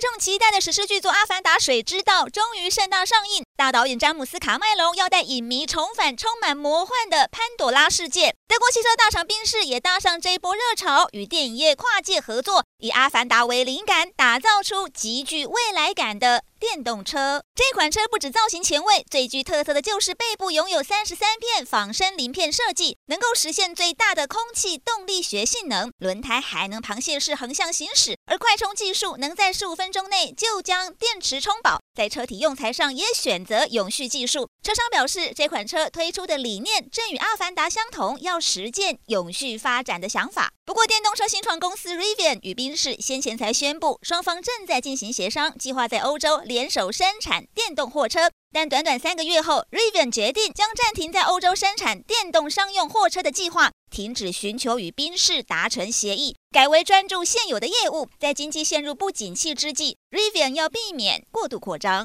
众期待的史诗巨作《阿凡达：水之道》终于盛大上映，大导演詹姆斯·卡麦隆要带影迷重返充满魔幻的潘朵拉世界。德国汽车大厂宾士也搭上这波热潮，与电影业跨界合作，以《阿凡达》为灵感，打造出极具未来感的电动车。这款车不止造型前卫，最具特色的就是背部拥有三十三片仿生鳞片设计，能够实现最大的空气动力学性能。轮胎还能螃蟹式横向行驶，而快充技术能在十五分钟内就将电池充饱。在车体用材上也选择永续技术。车商表示，这款车推出的理念正与阿凡达相同，要实践永续发展的想法。不过，电动车新创公司 Rivian 与宾士先前才宣布，双方正在进行协商，计划在欧洲联手生产电动货车。但短短三个月后，Rivian 决定将暂停在欧洲生产电动商用货车的计划，停止寻求与宾士达成协议，改为专注现有的业务。在经济陷入不景气之际，Rivian 要避免过度扩张。